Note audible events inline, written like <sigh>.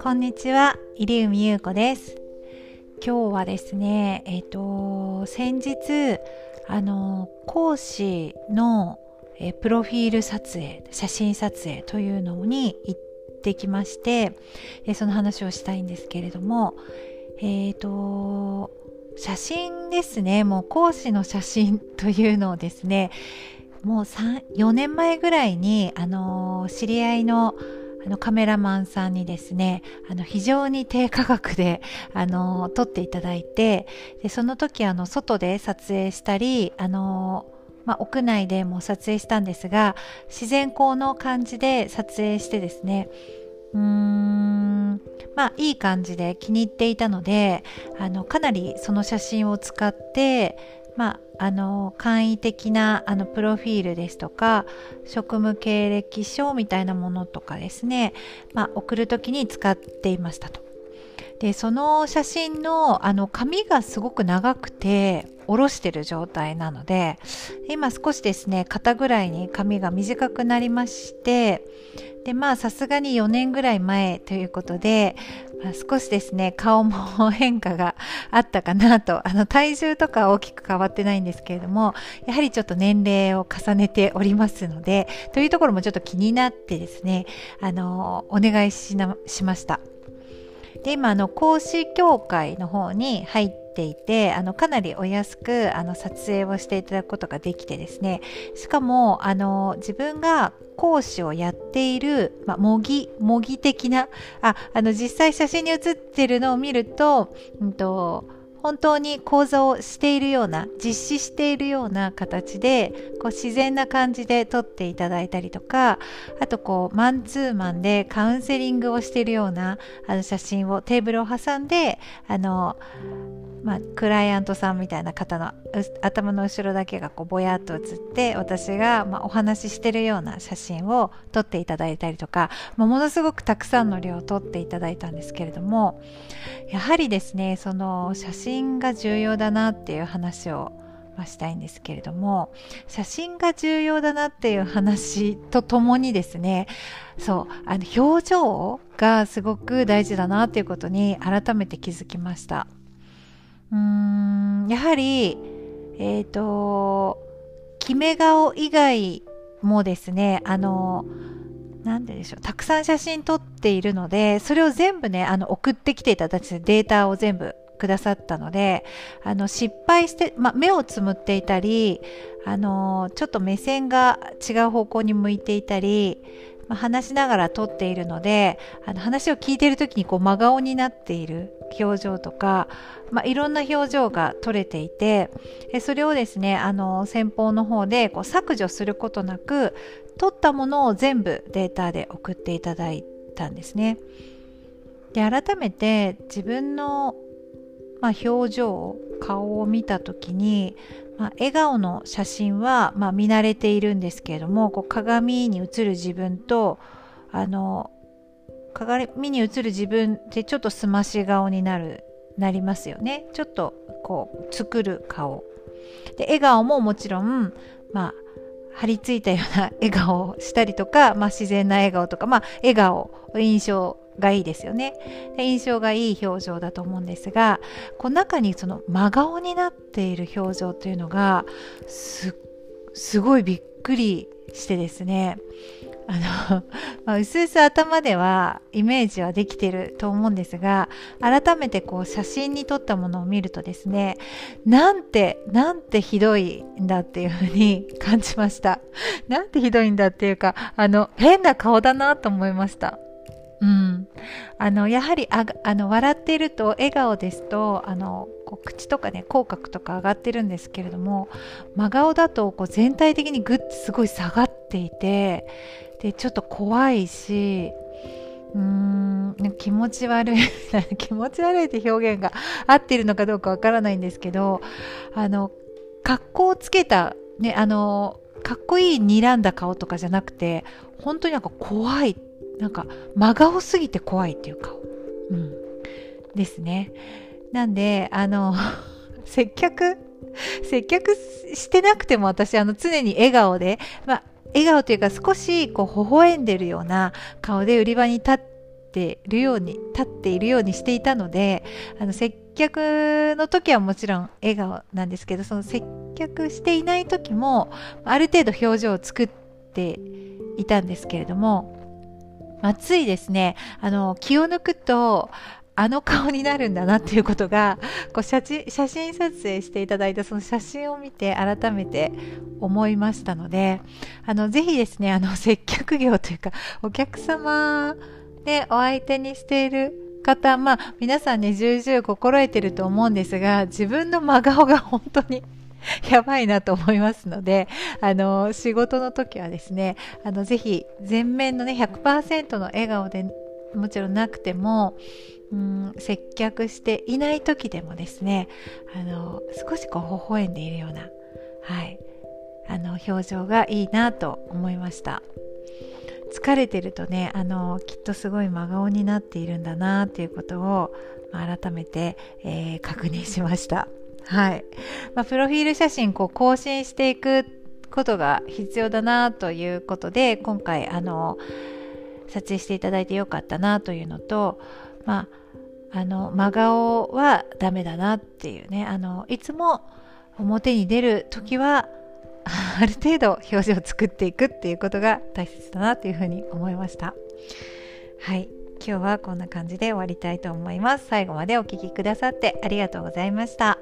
こんにちは、入海優子です。今日はですね、えっ、ー、と、先日、あの、講師のえプロフィール撮影、写真撮影というのに行ってきまして、えその話をしたいんですけれども、えっ、ー、と、写真ですね、もう講師の写真というのをですね、もう、4年前ぐらいに、あの、知り合いのあのカメラマンさんにですね、あの非常に低価格であの撮っていただいて、でその時あの外で撮影したり、あのまあ、屋内でも撮影したんですが、自然光の感じで撮影してですね、うーん、まあいい感じで気に入っていたので、あのかなりその写真を使って、まあ、あの簡易的なあのプロフィールですとか職務経歴書みたいなものとかですね、まあ、送るときに使っていましたと。でその写真のあの髪がすごく長くて下ろしてる状態なので今少しですね肩ぐらいに髪が短くなりましてでまあさすがに4年ぐらい前ということで、まあ、少しですね顔も変化があったかなとあの体重とか大きく変わってないんですけれどもやはりちょっと年齢を重ねておりますのでというところもちょっと気になってですねあのお願いしました。で今あの講師協会の方に入っていてあのかなりお安くあの撮影をしていただくことができてですね。しかもあの自分が講師をやっている、まあ、模擬模擬的なああの実際写真に写ってるのを見ると,、うんと本当に講座をしているような実施しているような形でこう自然な感じで撮っていただいたりとかあとこうマンツーマンでカウンセリングをしているようなあの写真をテーブルを挟んであのまあ、クライアントさんみたいな方の頭の後ろだけがこうぼやっと映って私がまお話ししてるような写真を撮っていただいたりとか、まあ、ものすごくたくさんの量を撮っていただいたんですけれどもやはりですねその写真が重要だなっていう話をましたいんですけれども写真が重要だなっていう話とともにですねそうあの表情がすごく大事だなっていうことに改めて気づきました。うーんやはりえっ、ー、と決め顔以外もですねあのなんででしょうたくさん写真撮っているのでそれを全部ねあの送ってきていただいてデータを全部くださったのであの失敗して、ま、目をつむっていたりあのちょっと目線が違う方向に向いていたりま、話しながら撮っているのであの話を聞いている時にこう真顔になっている表情とか、まあ、いろんな表情が撮れていてそれをですねあの先方の方でこう削除することなく撮ったものを全部データで送っていただいたんですね。で改めて自分の、まあ、表情顔を見た時にまあ、笑顔の写真は、まあ、見慣れているんですけれどもこう鏡に映る自分とあの鏡に映る自分ってちょっとすまし顔になるなりますよね。ちょっとこう作る顔。で笑顔ももちろんまあ張り付いたような <laughs> 笑顔をしたりとか、まあ、自然な笑顔とか、まあ、笑顔印象がいいですよね。で印象がいい表情だと思うんですがこの中にその真顔になっている表情というのがすごいびっくりしてですね。あの、まあ、うすうす頭ではイメージはできてると思うんですが改めてこう写真に撮ったものを見るとですねなんてなんてひどいんだっていうふうに感じました。なんてひどいんだっていうかあの変な顔だなと思いました。うん、あのやはりああの笑っていると笑顔ですとあのこう口とかね口角とか上がってるんですけれども真顔だとこう全体的にグッてすごい下がっていてでちょっと怖いしうーん気持ち悪い <laughs> 気持ち悪いって表現が合ってるのかどうかわからないんですけどあの格好をつけたねあのかっこいい睨んだ顔とかじゃなくて本当になんか怖いなんか真顔すぎて怖いっていう顔、うん、ですね。なんであの <laughs> 接客接客してなくても私あの常に笑顔で、まあ、笑顔というか少しこう微笑んでるような顔で売り場に立っているように立っているようにしていたのであの接客の時はもちろん笑顔なんですけどその接客していない時もある程度表情を作っていたんですけれども、ま、ついですね。あの気を抜くとあの顔になるんだなっていうことがこう写真写真撮影していただいたその写真を見て改めて思いましたのであのぜひですねあの <laughs> 接客業というかお客様でお相手にしている方まあ皆さんね重々心得てると思うんですが自分の真顔が本当に <laughs> やばいなと思いますので、あの、仕事の時はですね、あの、ぜひ、全面のね、100%の笑顔でもちろんなくても、うん、接客していない時でもですねあの少しこう微笑んでいるような、はい、あの表情がいいなと思いました。疲れてるとねあのきっとすごい真顔になっているんだなっていうことを、改めて、えー、確認しました。はい、まあ、プロフィール写真こう更新していくことが必要だなということで今回あの撮影していただいてよかったなというのとまああの真顔はダメだなっていうねあのいつも表に出る時は <laughs> ある程度表情を作っていくっていうことが大切だなというふうに思いました。はい。今日はこんな感じで終わりたいと思います。最後までお聴きくださってありがとうございました。